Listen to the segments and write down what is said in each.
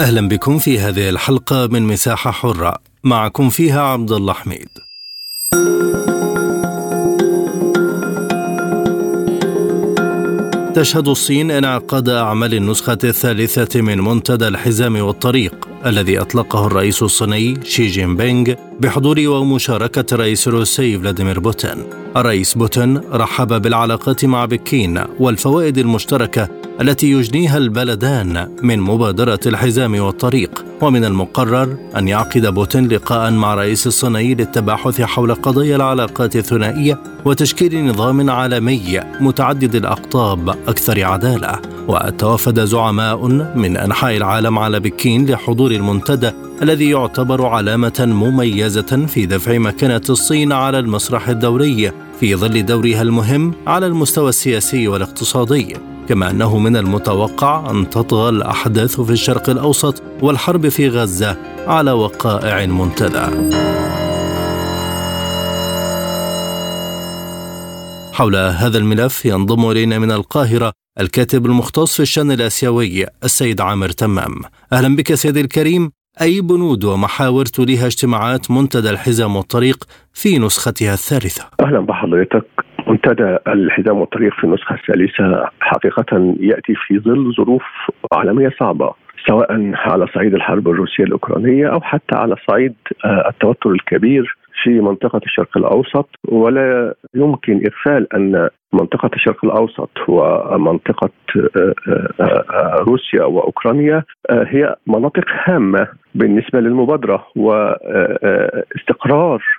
أهلا بكم في هذه الحلقة من مساحة حرة معكم فيها عبد الله حميد تشهد الصين انعقاد أعمال النسخة الثالثة من منتدى الحزام والطريق الذي أطلقه الرئيس الصيني شي جين بينغ بحضور ومشاركة الرئيس الروسي فلاديمير بوتين. الرئيس بوتين رحب بالعلاقات مع بكين والفوائد المشتركة التي يجنيها البلدان من مبادرة الحزام والطريق ومن المقرر أن يعقد بوتين لقاء مع الرئيس الصيني للتباحث حول قضايا العلاقات الثنائية وتشكيل نظام عالمي متعدد الأقطاب أكثر عدالة. وتوافد زعماء من أنحاء العالم على بكين لحضور المنتدى الذي يعتبر علامة مميزة في دفع مكانة الصين على المسرح الدولي في ظل دورها المهم على المستوى السياسي والاقتصادي. كما أنه من المتوقع أن تطغى الأحداث في الشرق الأوسط والحرب في غزة على وقائع المنتدى حول هذا الملف ينضم إلينا من القاهرة الكاتب المختص في الشأن الآسيوي السيد عامر تمام. أهلا بك سيدي الكريم. أي بنود ومحاور تليها اجتماعات منتدى الحزام والطريق في نسختها الثالثة؟ أهلا بحضرتك. منتدى الحزام والطريق في النسخة الثالثة حقيقة يأتي في ظل ظروف عالمية صعبة سواء على صعيد الحرب الروسية الأوكرانية أو حتى على صعيد آه، التوتر الكبير في منطقة الشرق الأوسط ولا يمكن إغفال أن منطقة الشرق الأوسط ومنطقة آه، آه، روسيا وأوكرانيا هي مناطق هامة بالنسبة للمبادرة واستقرار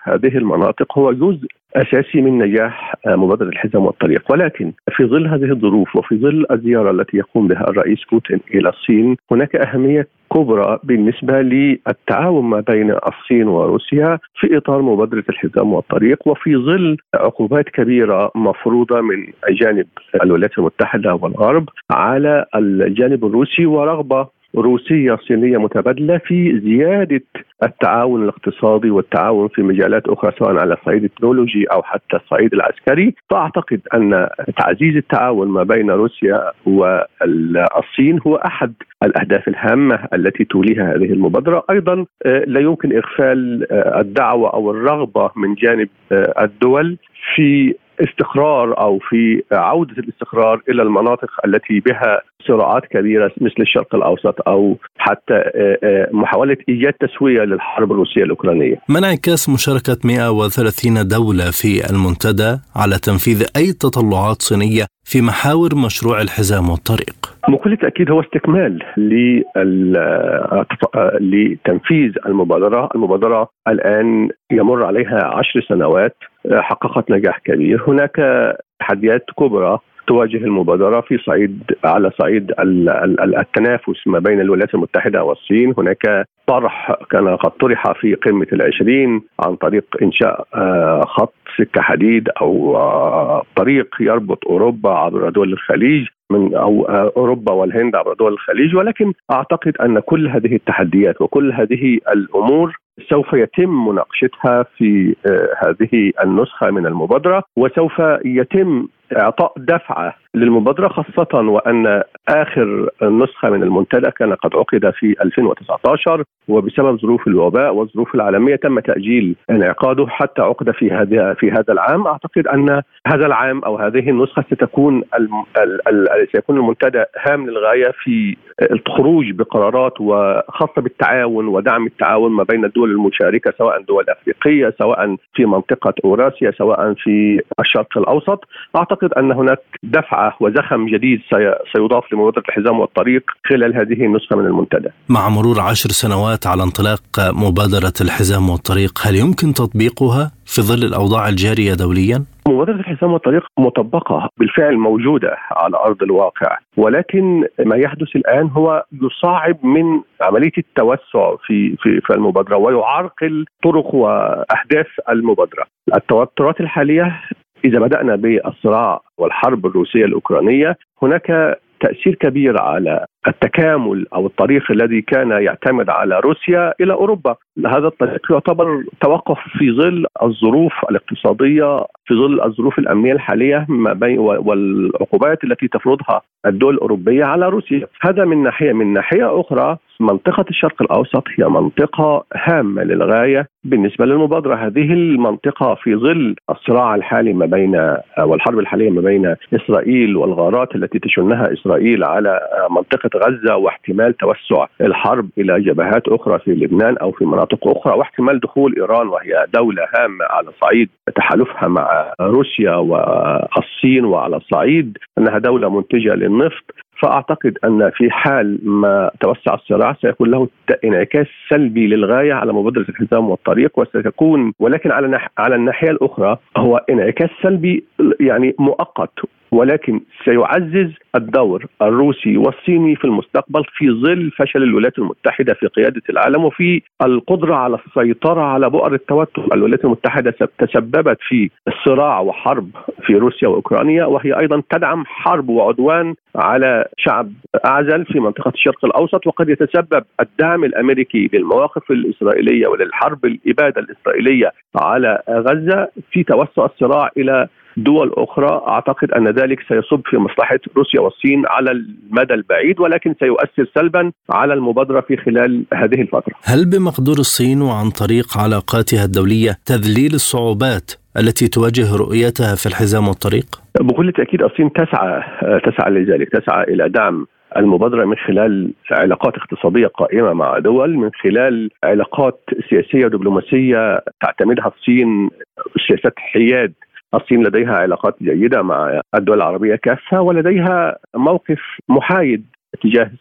هذه المناطق هو جزء أساسي من نجاح مبادرة الحزام والطريق، ولكن في ظل هذه الظروف وفي ظل الزيارة التي يقوم بها الرئيس بوتين إلى الصين هناك أهمية كبرى بالنسبة للتعاون ما بين الصين وروسيا في إطار مبادرة الحزام والطريق وفي ظل عقوبات كبيرة مفروضة من جانب الولايات المتحدة والغرب على الجانب الروسي ورغبة روسية صينية متبادلة في زيادة التعاون الاقتصادي والتعاون في مجالات أخرى سواء على الصعيد التكنولوجي أو حتى الصعيد العسكري، فأعتقد أن تعزيز التعاون ما بين روسيا والصين هو أحد الأهداف الهامة التي توليها هذه المبادرة، أيضا آه، لا يمكن إغفال آه، الدعوة أو الرغبة من جانب آه، الدول في استقرار أو في عودة الاستقرار إلى المناطق التي بها صراعات كبيرة مثل الشرق الأوسط أو حتى آه، آه، محاولة إيجاد تسوية للحرب الروسية الأوكرانية. ما إنعكاس مشاركة 130 دولة في المنتدى على تنفيذ أي تطلعات صينية في محاور مشروع الحزام والطريق؟ بكل تأكيد هو استكمال آه، لتنفيذ المبادرة، المبادرة الآن يمر عليها عشر سنوات حققت نجاح كبير، هناك تحديات كبرى تواجه المبادرة في صعيد على صعيد التنافس ما بين الولايات المتحدة والصين. هناك طرح كان قد طرح في قمة العشرين عن طريق إنشاء آه، خط سكة حديد أو آه، طريق يربط أوروبا عبر دول الخليج من أو آه، أوروبا والهند عبر دول الخليج. ولكن أعتقد أن كل هذه التحديات وكل هذه الأمور سوف يتم مناقشتها في هذه النسخة من المبادرة وسوف يتم إعطاء دفعة للمبادرة خاصة وأن آخر نسخة من المنتدى كان قد عقد في 2019 وبسبب ظروف الوباء والظروف العالمية تم تأجيل انعقاده حتى عقد في هذا في هذا العام. أعتقد أن هذا العام أو هذه النسخة ستكون سيكون المنتدى هام للغاية في الخروج بقرارات وخاصة بالتعاون ودعم التعاون ما بين الدول المشاركة سواء دول أفريقية سواء في منطقة أوراسيا سواء في الشرق الأوسط. أعتقد أن هناك دفعة وزخم جديد سيضاف لمبادرة الحزام والطريق خلال هذه النسخة من المنتدى. مع مرور عشر سنوات على انطلاق مبادرة الحزام والطريق هل يمكن تطبيقها في ظل الأوضاع الجارية دوليا؟ مبادرة الحزام والطريق مطبقة بالفعل موجودة على أرض الواقع ولكن ما يحدث الآن هو يصعب من عملية التوسع في في, في المبادرة ويعرقل طرق وأهداف المبادرة التوترات الحالية إذا بدأنا بالصراع والحرب الروسية الأوكرانية هناك تأثير كبير على التكامل أو الطريق الذي كان يعتمد على روسيا إلى أوروبا، هذا الطريق يعتبر توقف في ظل الظروف الاقتصادية في ظل الظروف ما بين والعقوبات التي تفرضها الدول الأوروبية على روسيا، هذا من ناحية، من ناحية أخرى منطقة الشرق الأوسط هي منطقة هامة للغاية بالنسبة للمبادرة. هذه المنطقة في ظل الصراع الحالي ما بين والحرب الحالية ما بين إسرائيل والغارات التي تشنها إسرائيل على منطقة غزة واحتمال توسع الحرب إلى جبهات أخرى في لبنان أو في مناطق أخرى واحتمال دخول إيران وهي دولة هامة على صعيد تحالفها مع روسيا والصين وعلى صعيد أنها دولة منتجة للنفط. فأعتقد أن في حال ما توسع الصراع سيكون له انعكاس سلبي للغاية على مبادرة الحزام والطريق وستكون ولكن على على الناحية الأخرى هو انعكاس سلبي يعني مؤقت. ولكن سيعزز الدور الروسي والصيني في المستقبل في ظل فشل الولايات المتحدة في قيادة العالم وفي القدرة على السيطرة على بؤر التوتر، الولايات المتحدة تسببت في صراع وحرب في روسيا وأوكرانيا وهي أيضا تدعم حرب وعدوان على شعب أعزل في منطقة الشرق الأوسط وقد يتسبب الدعم الأمريكي للمواقف الإسرائيلية وللحرب الإبادة الإسرائيلية على غزة في توسع الصراع إلى دول أخرى أعتقد أن ذلك سيصب في مصلحة روسيا والصين على المدى البعيد ولكن سيؤثر سلبا على المبادرة في خلال هذه الفترة. هل بمقدور الصين وعن طريق علاقاتها الدولية تذليل الصعوبات التي تواجه رؤيتها في الحزام والطريق؟ بكل تأكيد الصين تسعى تسعى لذلك، تسعى إلى دعم المبادرة من خلال علاقات اقتصادية قائمة مع دول من خلال علاقات سياسية ودبلوماسية تعتمدها الصين سياسات حياد الصين لديها علاقات جيدة مع الدول العربية كافة ولديها موقف محايد تجاه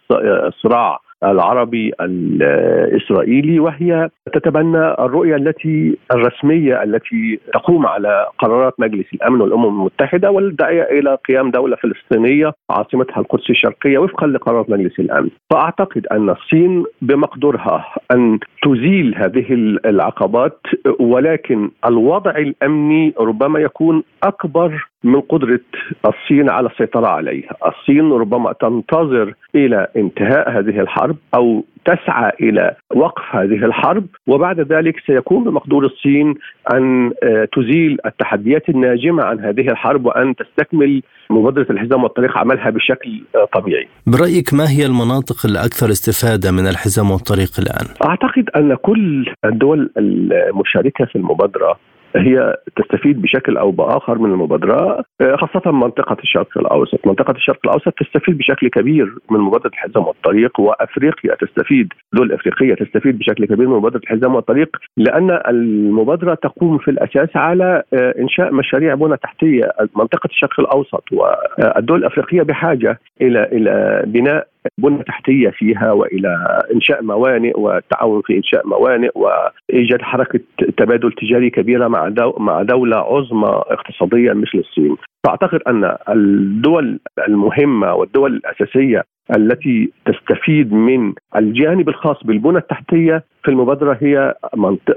الصراع. العربي الإسرائيلي وهي تتبنى الرؤية التي الرسمية التي تقوم على قرارات مجلس الأمن والأمم المتحدة والداعية إلى قيام دولة فلسطينية عاصمتها القدس الشرقية وفقا لقرارات مجلس الأمن. فأعتقد أن الصين بمقدورها أن تزيل هذه العقبات ولكن الوضع الأمني ربما يكون أكبر من قدرة الصين على السيطرة عليه الصين ربما تنتظر إلى انتهاء هذه الحرب أو تسعى إلى وقف هذه الحرب وبعد ذلك سيكون بمقدور الصين أن آه، تزيل التحديات الناجمة عن هذه الحرب وأن تستكمل مبادرة الحزام والطريق عملها بشكل آه، طبيعي. برأيك ما هي المناطق الأكثر استفادة من الحزام والطريق الآن؟ أعتقد أن كل الدول المشاركة في المبادرة هي تستفيد بشكل أو بآخر من المبادرة آه، خاصة منطقة الشرق الأوسط، منطقة الشرق الأوسط تستفيد بشكل كبير من مبادرة الحزام والطريق وأفريقيا تستفيد، دول أفريقية تستفيد بشكل كبير من مبادرة الحزام والطريق لأن المبادرة تقوم في الأساس على آه، إنشاء مشاريع بنى تحتية، منطقة الشرق الأوسط والدول الأفريقية بحاجة إلى إلى بناء بنى تحتية فيها وإلى إنشاء موانئ والتعاون في إنشاء موانئ وإيجاد حركة تبادل تجاري كبيرة مع مع دولة عظمى اقتصاديا مثل الصين. فأعتقد أن الدول المهمة والدول الأساسية التي تستفيد من الجانب الخاص بالبنى التحتية في المبادرة هي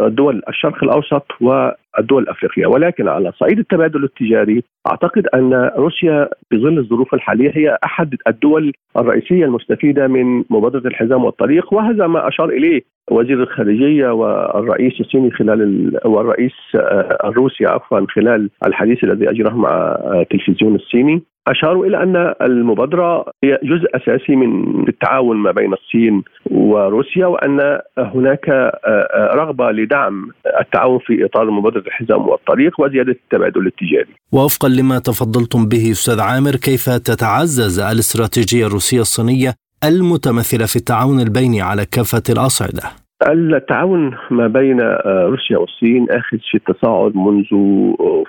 دول الشرق الأوسط والدول الأفريقية. ولكن على صعيد التبادل التجاري أعتقد أن روسيا في ظل الظروف الحالية هي أحد الدول الرئيسية المستفيدة من مبادرة الحزام والطريق وهذا ما أشار إليه وزير الخارجية والرئيس الصيني خلال والرئيس آه، الروسي عفوا خلال الحديث الذي أجراه مع التلفزيون الصيني. أشاروا إلى أن المبادرة هي جزء أساسي من التعاون ما بين الصين وروسيا وأن هناك آه، آه، رغبة لدعم التعاون في إطار مبادرة الحزام والطريق وزيادة التبادل التجاري. وفقا لما تفضلتم به أستاذ عامر كيف تتعزز الاستراتيجية الروسية الصينية المتمثلة في التعاون البيني على كافة الأصعدة؟ التعاون ما بين آه، روسيا والصين آخذ في التصاعد منذ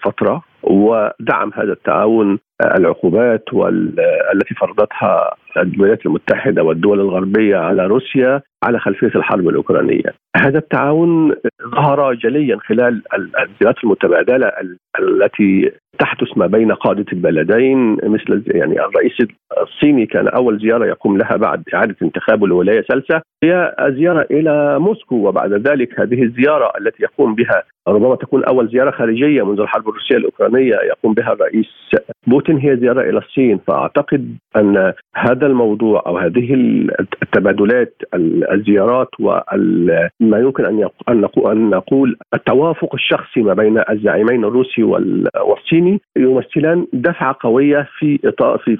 فترة ودعم هذا التعاون العقوبات التي فرضتها الولايات المتحدة والدول الغربية على روسيا على خلفية الحرب الأوكرانية. هذا التعاون ظهر جليا خلال الزيارات المتبادلة التي تحدث ما بين قادة البلدين مثل يعني الرئيس الصيني كان أول زيارة يقوم لها بعد إعادة انتخابه لولايه ثالثه هي زيارة إلى موسكو وبعد ذلك هذه الزيارة التي يقوم بها ربما تكون أول زيارة خارجية منذ الحرب الروسية الأوكرانية يقوم بها الرئيس بوتين هي زيارة إلى الصين. فأعتقد أن هذا الموضوع أو هذه التبادلات الزيارات وما يمكن أن أن نقول التوافق الشخصي ما بين الزعيمين الروسي والصيني يمثلان دفعة قوية في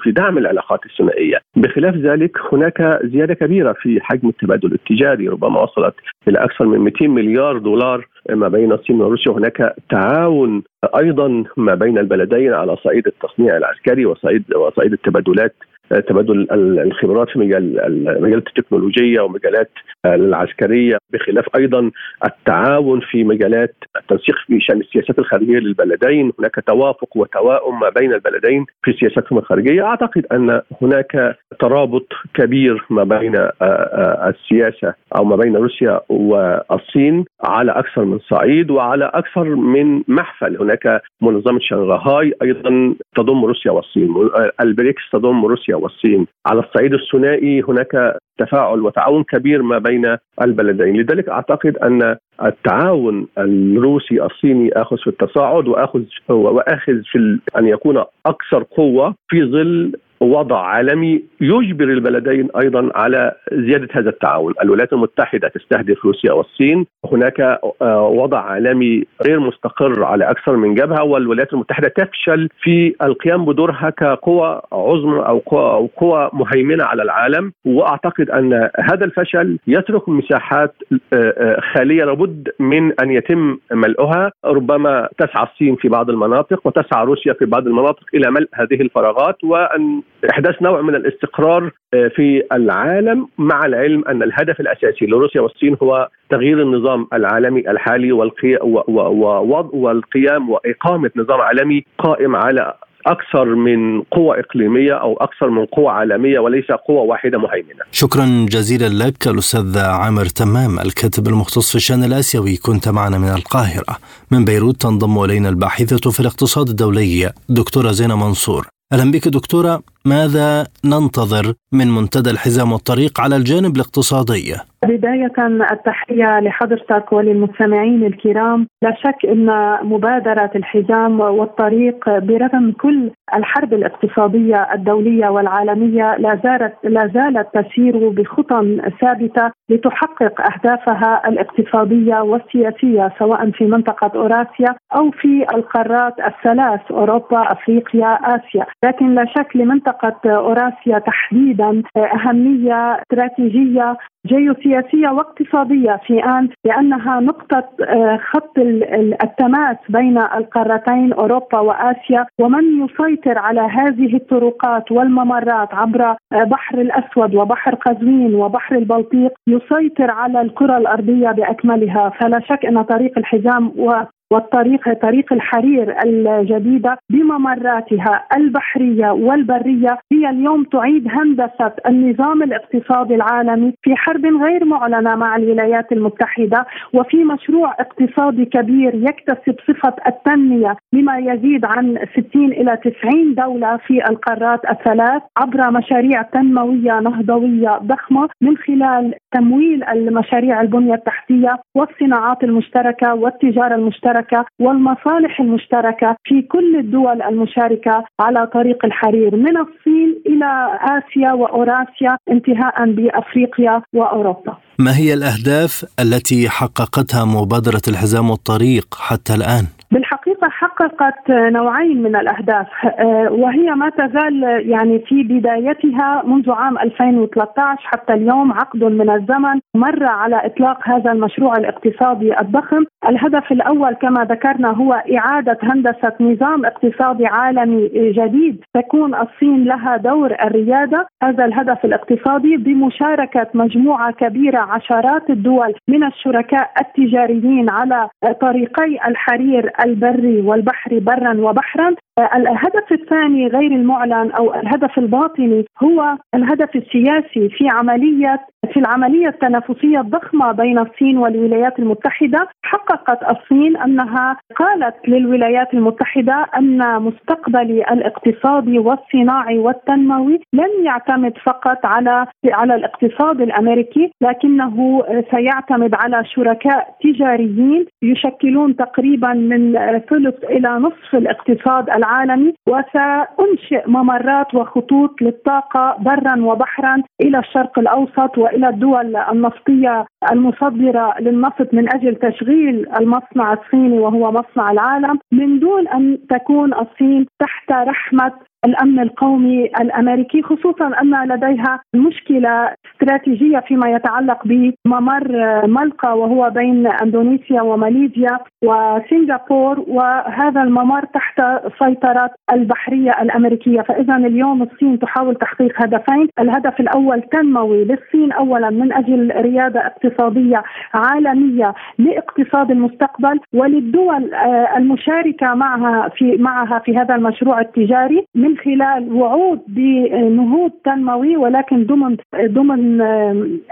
في دعم العلاقات الثنائية. بخلاف ذلك هناك زيادة كبيرة في حجم التبادل التجاري ربما وصلت إلى أكثر من 200 مليار دولار ما بين الصين وروسيا. هناك تعاون أيضا ما بين البلدين على صعيد التصنيع العسكري وصعيد وصعيد التبادلات تبادل الخبرات في مجال مجالات التكنولوجية ومجالات العسكرية بخلاف أيضا التعاون في مجالات التنسيق في شأن السياسات الخارجية للبلدين، هناك توافق وتواؤم ما بين البلدين في سياساتهم الخارجية، أعتقد أن هناك ترابط كبير ما بين السياسة أو ما بين روسيا والصين على أكثر من صعيد وعلى أكثر من محفل، هناك منظمة شنغهاي أيضا تضم روسيا والصين، البريكس تضم روسيا والصين. على الصعيد الثنائي هناك تفاعل وتعاون كبير ما بين البلدين. لذلك أعتقد أن التعاون الروسي الصيني آخذ في التصاعد وآخذ وآخذ في أن يكون أكثر قوة في ظل وضع عالمي يجبر البلدين أيضا على زيادة هذا التعاون، الولايات المتحدة تستهدف روسيا والصين، هناك آه، وضع عالمي غير مستقر على أكثر من جبهة والولايات المتحدة تفشل في القيام بدورها كقوى عظمى أو قوى قوى مهيمنة على العالم، وأعتقد أن هذا الفشل يترك مساحات آه، آه، خالية لابد من أن يتم ملؤها، ربما تسعى الصين في بعض المناطق وتسعى روسيا في بعض المناطق إلى ملء هذه الفراغات وأن إحداث نوع من الاستقرار آه، في العالم مع العلم أن الهدف الأساسي لروسيا والصين هو تغيير النظام العالمي الحالي والقيام وإقامة نظام عالمي قائم على أكثر من قوة إقليمية أو أكثر من قوة عالمية وليس قوة واحدة مهيمنة. شكرا جزيلا لك الاستاذ عامر تمام الكاتب المختص في الشأن الآسيوي كنت معنا من القاهرة. من بيروت تنضم إلينا الباحثة في الاقتصاد الدولي دكتورة زينة منصور. أهلا بك دكتورة ماذا ننتظر من منتدى الحزام والطريق على الجانب الاقتصادي؟ بداية التحية لحضرتك وللمستمعين الكرام لا شك أن مبادرة الحزام والطريق برغم كل الحرب الاقتصادية الدولية والعالمية لا زالت لا زالت تسير بخطى ثابتة لتحقق أهدافها الاقتصادية والسياسية سواء في منطقة أوراسيا أو في القارات الثلاث أوروبا أفريقيا آسيا لكن لا شك لمنطقة منطقة أوراسيا تحديدا أهمية استراتيجية جيوسياسية واقتصادية في آن لأنها نقطة آه، خط التماس بين القارتين أوروبا وآسيا ومن يسيطر على هذه الطرقات والممرات عبر آه، بحر الأسود وبحر قزوين وبحر البلطيق يسيطر على الكرة الأرضية بأكملها. فلا شك أن طريق الحزام والطريق طريق الحرير الجديدة بممراتها البحرية والبرية. هي اليوم تعيد هندسة النظام الاقتصادي العالمي في حرب غير معلنة مع الولايات المتحدة وفي مشروع اقتصادي كبير يكتسب صفة التنمية لما يزيد عن 60 إلى 90 دولة في القارات الثلاث عبر مشاريع تنموية نهضوية ضخمة من خلال تمويل المشاريع البنية التحتية والصناعات المشتركة والتجارة المشتركة. المشتركه والمصالح المشتركة في كل الدول المشاركة على طريق الحرير من الصين إلى آسيا وأوراسيا انتهاء بأفريقيا وأوروبا. ما هي الأهداف التي حققتها مبادرة الحزام والطريق حتى الآن؟ بالحقيقة حققت نوعين من الأهداف آه، وهي ما تزال يعني في بدايتها منذ عام 2013 حتى اليوم عقد من الزمن مر على إطلاق هذا المشروع الاقتصادي الضخم، الهدف الأول كما ذكرنا هو إعادة هندسة نظام اقتصادي عالمي جديد تكون الصين لها دور الريادة، هذا الهدف الاقتصادي بمشاركة مجموعة كبيرة عشرات الدول من الشركاء التجاريين على طريقي الحرير البري والبحري برا وبحرا. الهدف الثاني غير المعلن أو الهدف الباطني هو الهدف السياسي في عمليه في العملية التنافسية الضخمة بين الصين والولايات المتحدة. حققت الصين أنها قالت للولايات المتحدة أن مستقبلي الاقتصادي والصناعي والتنموي لن يعتمد فقط على على الاقتصاد الأمريكي لكنه سيعتمد على شركاء تجاريين يشكلون تقريبا من ثلث إلى نصف الاقتصاد العالمي. وسأنشئ ممرات وخطوط للطاقة برا وبحرا إلى الشرق الأوسط وإلى الدول النفطية المصدرة للنفط من أجل تشغيل المصنع الصيني وهو مصنع العالم. من دون أن تكون الصين تحت رحمة الأمن القومي الأمريكي خصوصا أن لديها مشكلة استراتيجية فيما يتعلق بممر ملقا وهو بين إندونيسيا وماليزيا وسنغافور وهذا الممر تحت سيطرة البحرية الأمريكية. فإذا اليوم الصين تحاول تحقيق هدفين. الهدف الأول تنموي للصين اولا من أجل ريادة اقتصادية عالمية لاقتصاد المستقبل وللدول المشاركة معها في معها في هذا المشروع التجاري من خلال وعود بنهوض تنموي ولكن ضمن ضمن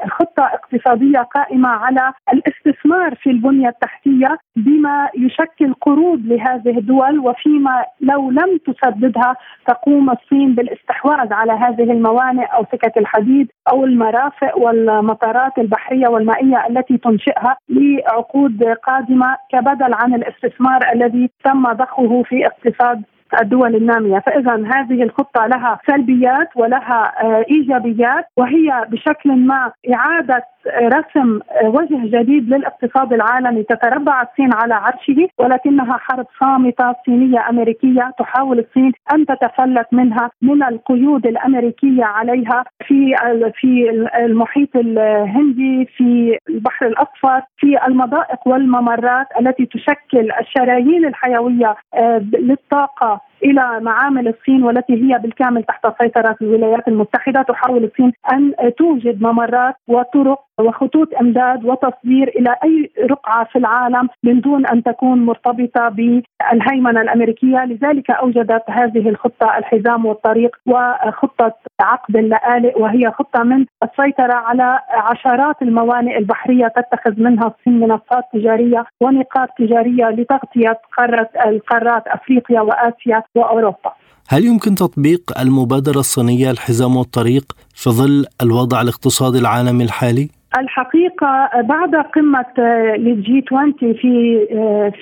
خطة اقتصادية قائمة على الاستثمار في البنية التحتية بما يشكل قروض لهذه الدول وفيما لو لم تسددها تقوم الصين بالاستحواذ على هذه الموانئ أو سكك الحديد أو المرافق والمطارات البحرية والمائية التي تنشئها لعقود قادمة كبدل عن الاستثمار الذي تم ضخه في اقتصاد الدول النامية. فإذا هذه الخطة لها سلبيات ولها آه، إيجابيات وهي بشكل ما إعادة رسم وجه جديد للاقتصاد العالمي تتربع الصين على عرشه ولكنها حرب صامتة صينية أمريكية تحاول الصين أن تتفلت منها من القيود الأمريكية عليها في في المحيط الهندي في البحر الاصفر في المضائق والممرات التي تشكل الشرايين الحيوية آه، للطاقة. إلى معامل الصين والتي هي بالكامل تحت سيطرة الولايات المتحدة تحاول الصين أن توجد ممرات وطرق وخطوط إمداد وتصدير إلى أي رقعة في العالم من دون أن تكون مرتبطة بالهيمنة الأمريكية، لذلك أوجدت هذه الخطة الحزام والطريق وخطة عقد اللآلئ وهي خطة من السيطرة على عشرات الموانئ البحرية تتخذ منها الصين منصات تجارية ونقاط تجارية لتغطية قارة القارات أفريقيا وآسيا وأوروبا. هل يمكن تطبيق المبادرة الصينية الحزام والطريق في ظل الوضع الاقتصادي العالمي الحالي؟ الحقيقة بعد قمة للجي 20 في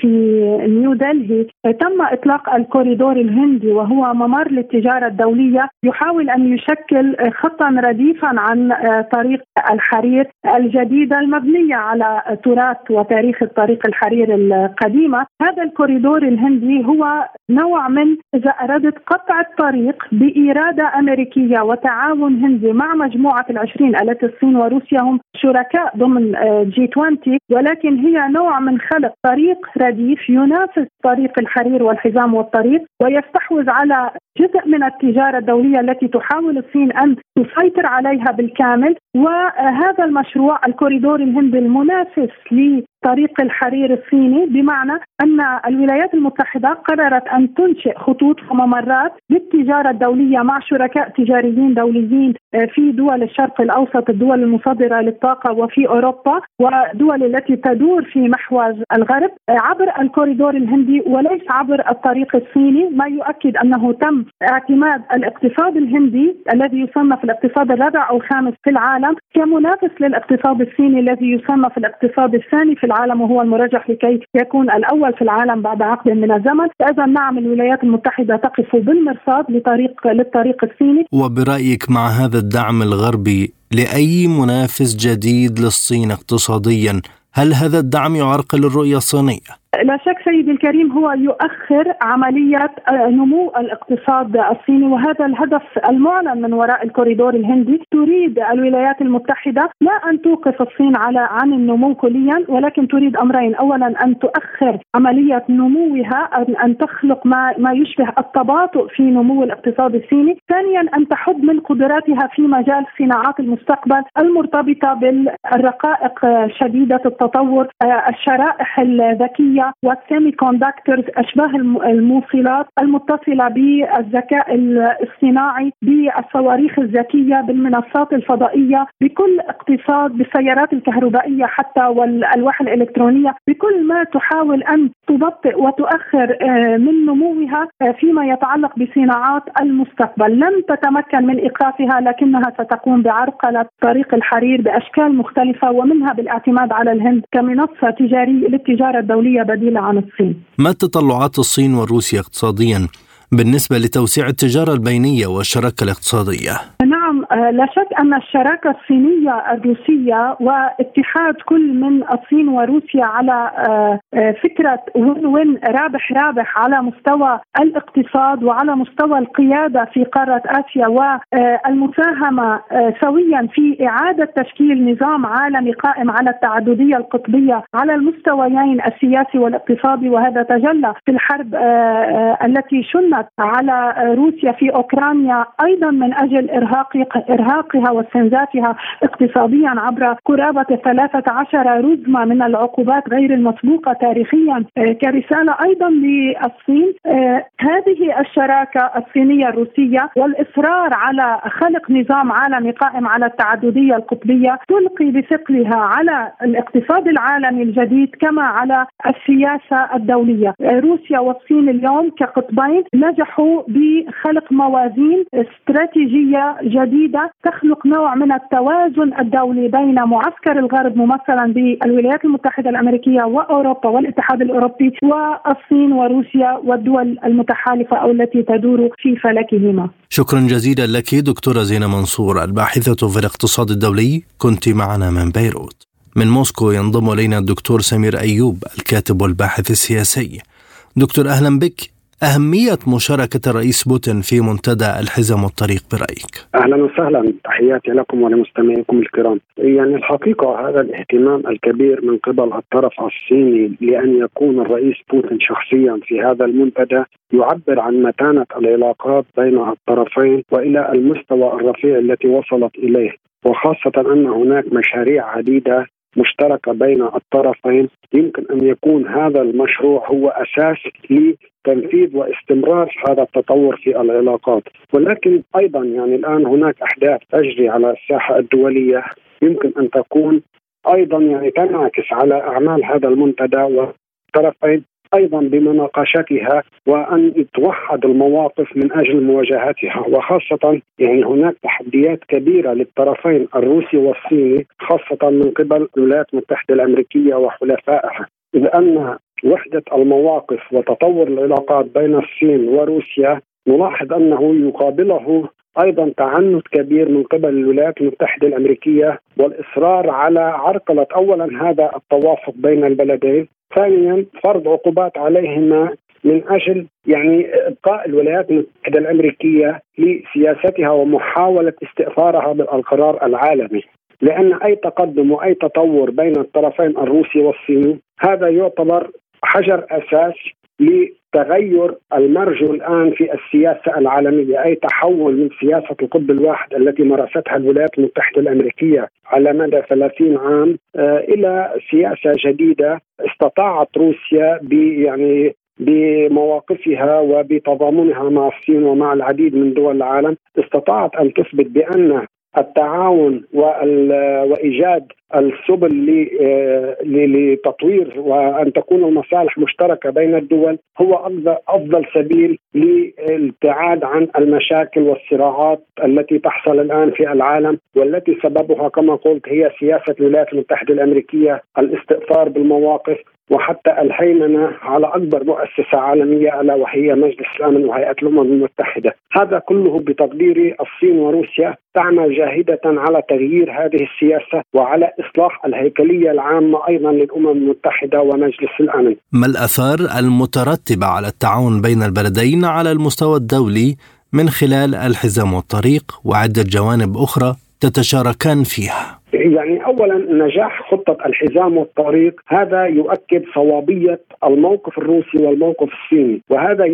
في نيو دلهي تم إطلاق الكوريدور الهندي وهو ممر للتجارة الدولية يحاول أن يشكل خطا رديفا عن طريق الحرير الجديدة المبنية على تراث وتاريخ الطريق الحرير القديمة. هذا الكوريدور الهندي هو نوع من إذا أردت قطع الطريق بإرادة أمريكية وتعاون هندي مع مجموعة العشرين التي الصين وروسيا هم شركاء ضمن جي 20 ولكن هي نوع من خلق طريق رديف ينافس طريق الحرير والحزام والطريق ويستحوذ على جزء من التجارة الدولية التي تحاول الصين أن تسيطر عليها بالكامل. وهذا المشروع الكوريدور الهندي المنافس طريق الحرير الصيني بمعنى أن الولايات المتحدة قررت أن تنشئ خطوط وممرات للتجارة الدولية مع شركاء تجاريين دوليين آه، في دول الشرق الأوسط الدول المصدرة للطاقة وفي أوروبا ودول التي تدور في محور الغرب آه، عبر الكوريدور الهندي وليس عبر الطريق الصيني. ما يؤكد أنه تم اعتماد الاقتصاد الهندي الذي يصنف الاقتصاد الرابع أو الخامس في العالم كمنافس للاقتصاد الصيني الذي يصنف الاقتصاد الثاني في العالم. العالم وهو المرجح لكي يكون الأول في العالم بعد عقد من الزمن، فإذا نعم الولايات المتحدة تقف بالمرصاد لطريق للطريق الصيني. وبرأيك مع هذا الدعم الغربي لأي منافس جديد للصين اقتصاديا، هل هذا الدعم يعرقل الرؤية الصينية؟ لا شك سيدي الكريم هو يؤخر عملية آه، نمو الاقتصاد الصيني وهذا الهدف المعلن من وراء الكوريدور الهندي. تريد الولايات المتحدة لا أن توقف الصين على عن النمو كليا ولكن تريد أمرين. أولا أن تؤخر عملية نموها أن, تخلق ما, ما يشبه التباطؤ في نمو الاقتصاد الصيني. ثانيا أن تحد من قدراتها في مجال صناعات المستقبل المرتبطة بالرقائق شديدة التطور آه، الشرائح الذكية والسيمي كوندكتورز أشباه الموصلات المتصلة بالذكاء الصناعي بالصواريخ الذكية بالمنصات الفضائية بكل اقتصاد بالسيارات الكهربائية حتى والألواح الإلكترونية. بكل ما تحاول أن تبطئ وتؤخر آه، من نموها آه، فيما يتعلق بصناعات المستقبل. لن تتمكن من إيقافها لكنها ستقوم بعرقلة طريق الحرير بأشكال مختلفة ومنها بالإعتماد على الهند كمنصة تجاريه للتجارة الدولية. بديله عن الصين. ما تطلعات الصين وروسيا اقتصاديا بالنسبة لتوسيع التجارة البينية والشراكة الاقتصادية لا شك أن الشراكة الصينية الروسية واتحاد كل من الصين وروسيا على آه، آه، فكرة وين وين رابح رابح على مستوى الاقتصاد وعلى مستوى القيادة في قارة آسيا والمساهمة سويا في إعادة تشكيل نظام عالمي قائم على التعددية القطبية على المستويين السياسي والاقتصادي وهذا تجلى في الحرب التي شنت على روسيا في أوكرانيا أيضا من أجل إرهاق إرهاقها واستنزافها اقتصاديا عبر قرابة 13 رزمه من العقوبات غير المسبوقة تاريخيا. آه، كرسالة أيضا للصين. آه، هذه الشراكة الصينية الروسية والإصرار على خلق نظام عالمي قائم على التعددية القطبية تلقي بثقلها على الاقتصاد العالمي الجديد كما على السياسة الدولية. آه، روسيا والصين اليوم كقطبين نجحوا بخلق موازين استراتيجية جديدة تخلق نوع من التوازن الدولي بين معسكر الغرب ممثلا بالولايات المتحدة الأمريكية وأوروبا والاتحاد الأوروبي والصين وروسيا والدول المتحالفة أو التي تدور في فلكهما. شكرا جزيلا لك دكتورة زينة منصور الباحثة في الاقتصاد الدولي كنت معنا من بيروت. من موسكو ينضم إلينا الدكتور سمير أيوب الكاتب والباحث السياسي. دكتور أهلا بك أهمية مشاركة الرئيس بوتين في منتدى الحزم والطريق برأيك؟ أهلا وسهلا تحياتي لكم ولمستمعيكم الكرام يعني الحقيقة هذا الاهتمام الكبير من قبل الطرف الصيني لأن يكون الرئيس بوتين شخصيا في هذا المنتدى يعبر عن متانة العلاقات بين الطرفين وإلى المستوى الرفيع التي وصلت إليه وخاصة أن هناك مشاريع عديدة مشتركة بين الطرفين يمكن أن يكون هذا المشروع هو أساس لتنفيذ واستمرار هذا التطور في العلاقات. ولكن أيضا يعني الآن هناك أحداث تجري على الساحة الدولية. يمكن أن تكون أيضا يعني تنعكس على أعمال هذا المنتدى والطرفين. أيضا بمناقشتها وأن توحد المواقف من أجل مواجهتها وخاصة يعني هناك تحديات كبيرة للطرفين الروسي والصيني خاصة من قبل الولايات المتحدة الأمريكية وحلفائها. إذ أن وحدة المواقف وتطور العلاقات بين الصين وروسيا نلاحظ أنه يقابله أيضا تعنت كبير من قبل الولايات المتحدة الأمريكية والإصرار على عرقلة اولا هذا التوافق بين البلدين. ثانيا فرض عقوبات عليهما من أجل يعني إبقاء الولايات المتحدة الأمريكية لسياستها ومحاولة استئثارها بالقرار العالمي. لأن أي تقدم وأي تطور بين الطرفين الروسي والصيني هذا يعتبر حجر أساس لتغير المرجو الآن في السياسة العالمية أي تحول من سياسة القطب الواحد التي مارستها الولايات المتحدة الأمريكية على مدى 30 عام آه، إلى سياسة جديدة استطاعت روسيا يعني بمواقفها وبتضامنها مع الصين ومع العديد من دول العالم استطاعت أن تثبت بأن التعاون وإيجاد السبل آه، لتطوير وأن تكون المصالح مشتركة بين الدول هو افضل سبيل للابتعاد عن المشاكل والصراعات التي تحصل الآن في العالم والتي سببها كما قلت هي سياسة الولايات المتحدة الأمريكية الاستئثار بالمواقف وحتى الهيمنة على أكبر مؤسسة عالمية ألا وهي مجلس الأمن وهيئة الأمم المتحدة، هذا كله بتقديري الصين وروسيا تعمل جاهدة على تغيير هذه السياسة وعلى إصلاح الهيكلية العامة أيضا للأمم المتحدة ومجلس الأمن. ما الأثار المترتبة على التعاون بين البلدين على المستوى الدولي من خلال الحزام والطريق وعدة جوانب أخرى تتشاركان فيها؟ يعني اولا نجاح خطة الحزام والطريق هذا يؤكد صوابية الموقف الروسي والموقف الصيني وهذا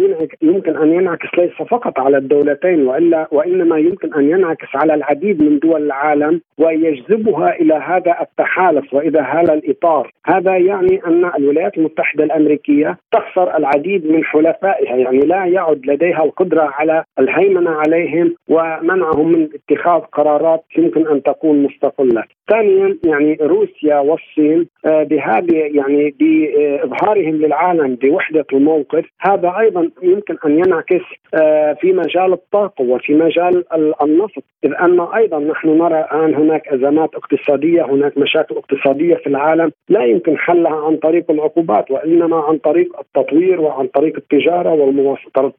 يمكن أن ينعكس ليس فقط على الدولتين والا وإنما يمكن أن ينعكس على العديد من دول العالم ويجذبها إلى هذا التحالف واذا هذا الإطار هذا يعني أن الولايات المتحدة الأمريكية تخسر العديد من حلفائها يعني لا يعد لديها القدرة على الهيمنة عليهم ومنعهم من اتخاذ قرارات يمكن أن تكون مستقلة. ثانيا يعني روسيا والصين بهذه يعني بإظهارهم للعالم بوحدة الموقف هذا أيضا يمكن أن ينعكس آه، في مجال الطاقة وفي مجال النفط. إذ أن أيضا نحن نرى الآن هناك أزمات اقتصادية هناك مشاكل اقتصادية في العالم لا يمكن حلها عن طريق العقوبات وإنما عن طريق التطوير وعن طريق التجارة والمواصلات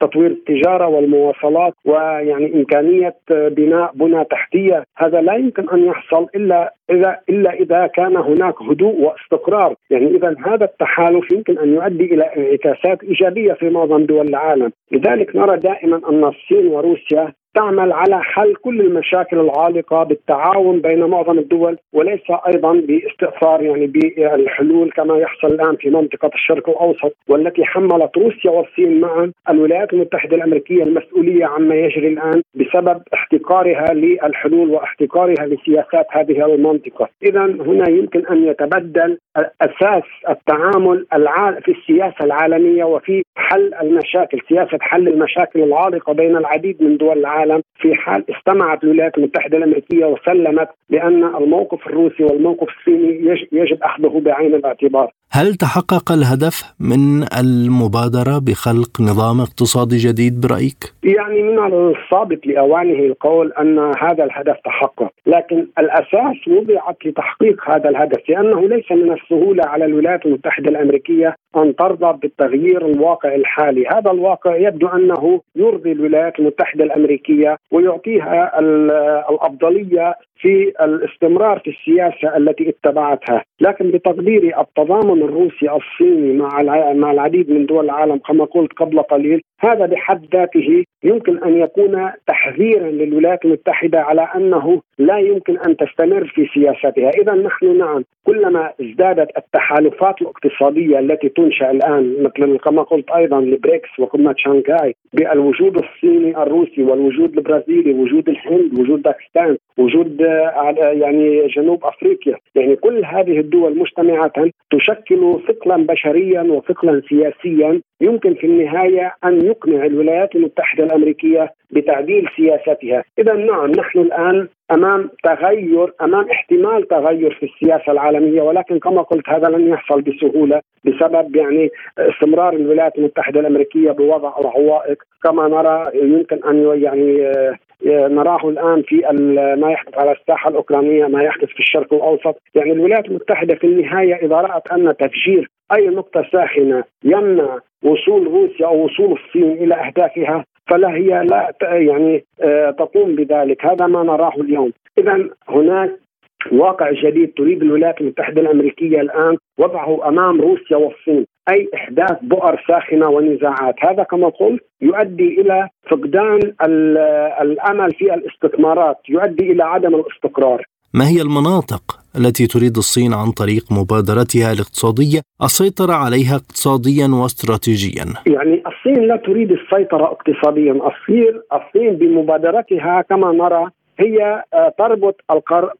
تطوير التجارة والمواصلات ويعني إمكانية بناء بنى تحتية. هذا لا يمكن أن يحصل إلا اذا إلا إذا كان هناك هدوء واستقرار، يعني إذا هذا التحالف يمكن أن يؤدي إلى انعكاسات إيجابية في معظم دول العالم، لذلك نرى دائما أن الصين وروسيا تعمل على حل كل المشاكل العالقة بالتعاون بين معظم الدول وليس أيضا باستئثار يعني بالحلول كما يحصل الآن في منطقة الشرق الأوسط والتي حملت روسيا والصين معا الولايات المتحدة الأمريكية المسؤولية عما يجري الآن بسبب احتكارها للحلول واحتكارها لسياسات هذه المنطقة، اذا هنا يمكن أن يتبدل أساس التعامل في السياسة العالمية وفي حل المشاكل، سياسة حل المشاكل العالقة بين العديد من دول العالم. العالم في حال استمعت الولايات المتحدة الأمريكية وسلمت بأن الموقف الروسي والموقف الصيني يجب أخذه بعين الاعتبار. هل تحقق الهدف من المبادرة بخلق نظام اقتصادي جديد برأيك؟ يعني من الصابت لأوانه القول أن هذا الهدف تحقق. لكن الأساس وضعت لتحقيق هذا الهدف لأنه ليس من السهولة على الولايات المتحدة الأمريكية أن ترضى بالتغيير الواقع الحالي. هذا الواقع يبدو أنه يرضي الولايات المتحدة الأمريكية ويعطيها الأفضلية في الاستمرار في السياسة التي اتبعتها، لكن بتقديري التضامن الروسي الصيني مع مع العديد من دول العالم كما قلت قبل قليل، هذا بحد ذاته يمكن أن يكون تحذيرا للولايات المتحدة على أنه لا يمكن أن تستمر في سياستها، اذا نحن نعم كلما ازدادت التحالفات الاقتصادية التي تنشأ الآن مثل كما قلت أيضا البريكس وقمه شانغهاي بالوجود الصيني الروسي والوجود البرازيلي، وجود الهند، وجود باكستان، وجود يعني جنوب أفريقيا، يعني كل هذه الدول مجتمعه تشكل ثقلا بشريا وثقلا سياسيا. يمكن في النهاية أن يقنع الولايات المتحدة الأمريكية بتعديل سياستها، اذا نعم نحن الآن أمام تغير أمام احتمال تغير في السياسة العالمية ولكن كما قلت هذا لن يحصل بسهولة بسبب يعني استمرار الولايات المتحدة الأمريكية بوضع العوائق كما نرى يمكن أن يعني نراه الآن في ما يحدث على الساحة الأوكرانية ما يحدث في الشرق الأوسط. يعني الولايات المتحدة في النهاية إذا رأت أن تفجير أي نقطة ساخنة يمنع وصول روسيا أو وصول الصين إلى أهدافها فلا هي لا يعني آه، تقوم بذلك. هذا ما نراه اليوم. اذا هناك واقع جديد تريد الولايات المتحدة الأمريكية الآن وضعه أمام روسيا والصين أي إحداث بؤر ساخنة ونزاعات، هذا كما قلت يؤدي إلى فقدان الأمل في الاستثمارات، يؤدي إلى عدم الاستقرار. ما هي المناطق التي تريد الصين عن طريق مبادرتها الاقتصادية السيطرة عليها اقتصاديا واستراتيجيا؟ يعني الصين لا تريد السيطرة اقتصاديا، الصين الصين بمبادرتها كما نرى هي آه، تربط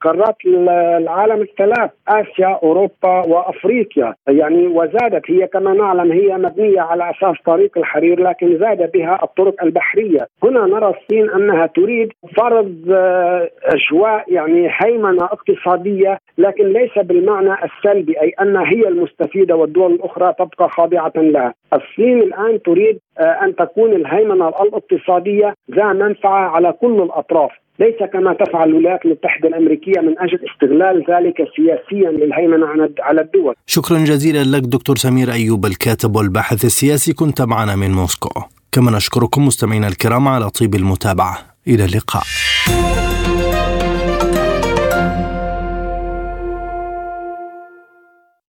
قارات العالم الثلاث آسيا أوروبا وأفريقيا. يعني وزادت هي كما نعلم هي مبنية على أساس طريق الحرير لكن زاد بها الطرق البحرية. هنا نرى الصين أنها تريد فرض آه، أجواء يعني هيمنة اقتصادية لكن ليس بالمعنى السلبي أي انها هي المستفيدة والدول الأخرى تبقى خاضعة لها. الصين الآن تريد آه، أن تكون الهيمنة الاقتصادية ذا منفعة على كل الأطراف. ليس كما تفعل الولايات المتحدة الأمريكية من أجل استغلال ذلك سياسيا للهيمنة على الدول. شكرا جزيلا لك دكتور سمير أيوب الكاتب والباحث السياسي. كنت معنا من موسكو. كما نشكركم مستمعينا الكرام على طيب المتابعة. إلى اللقاء.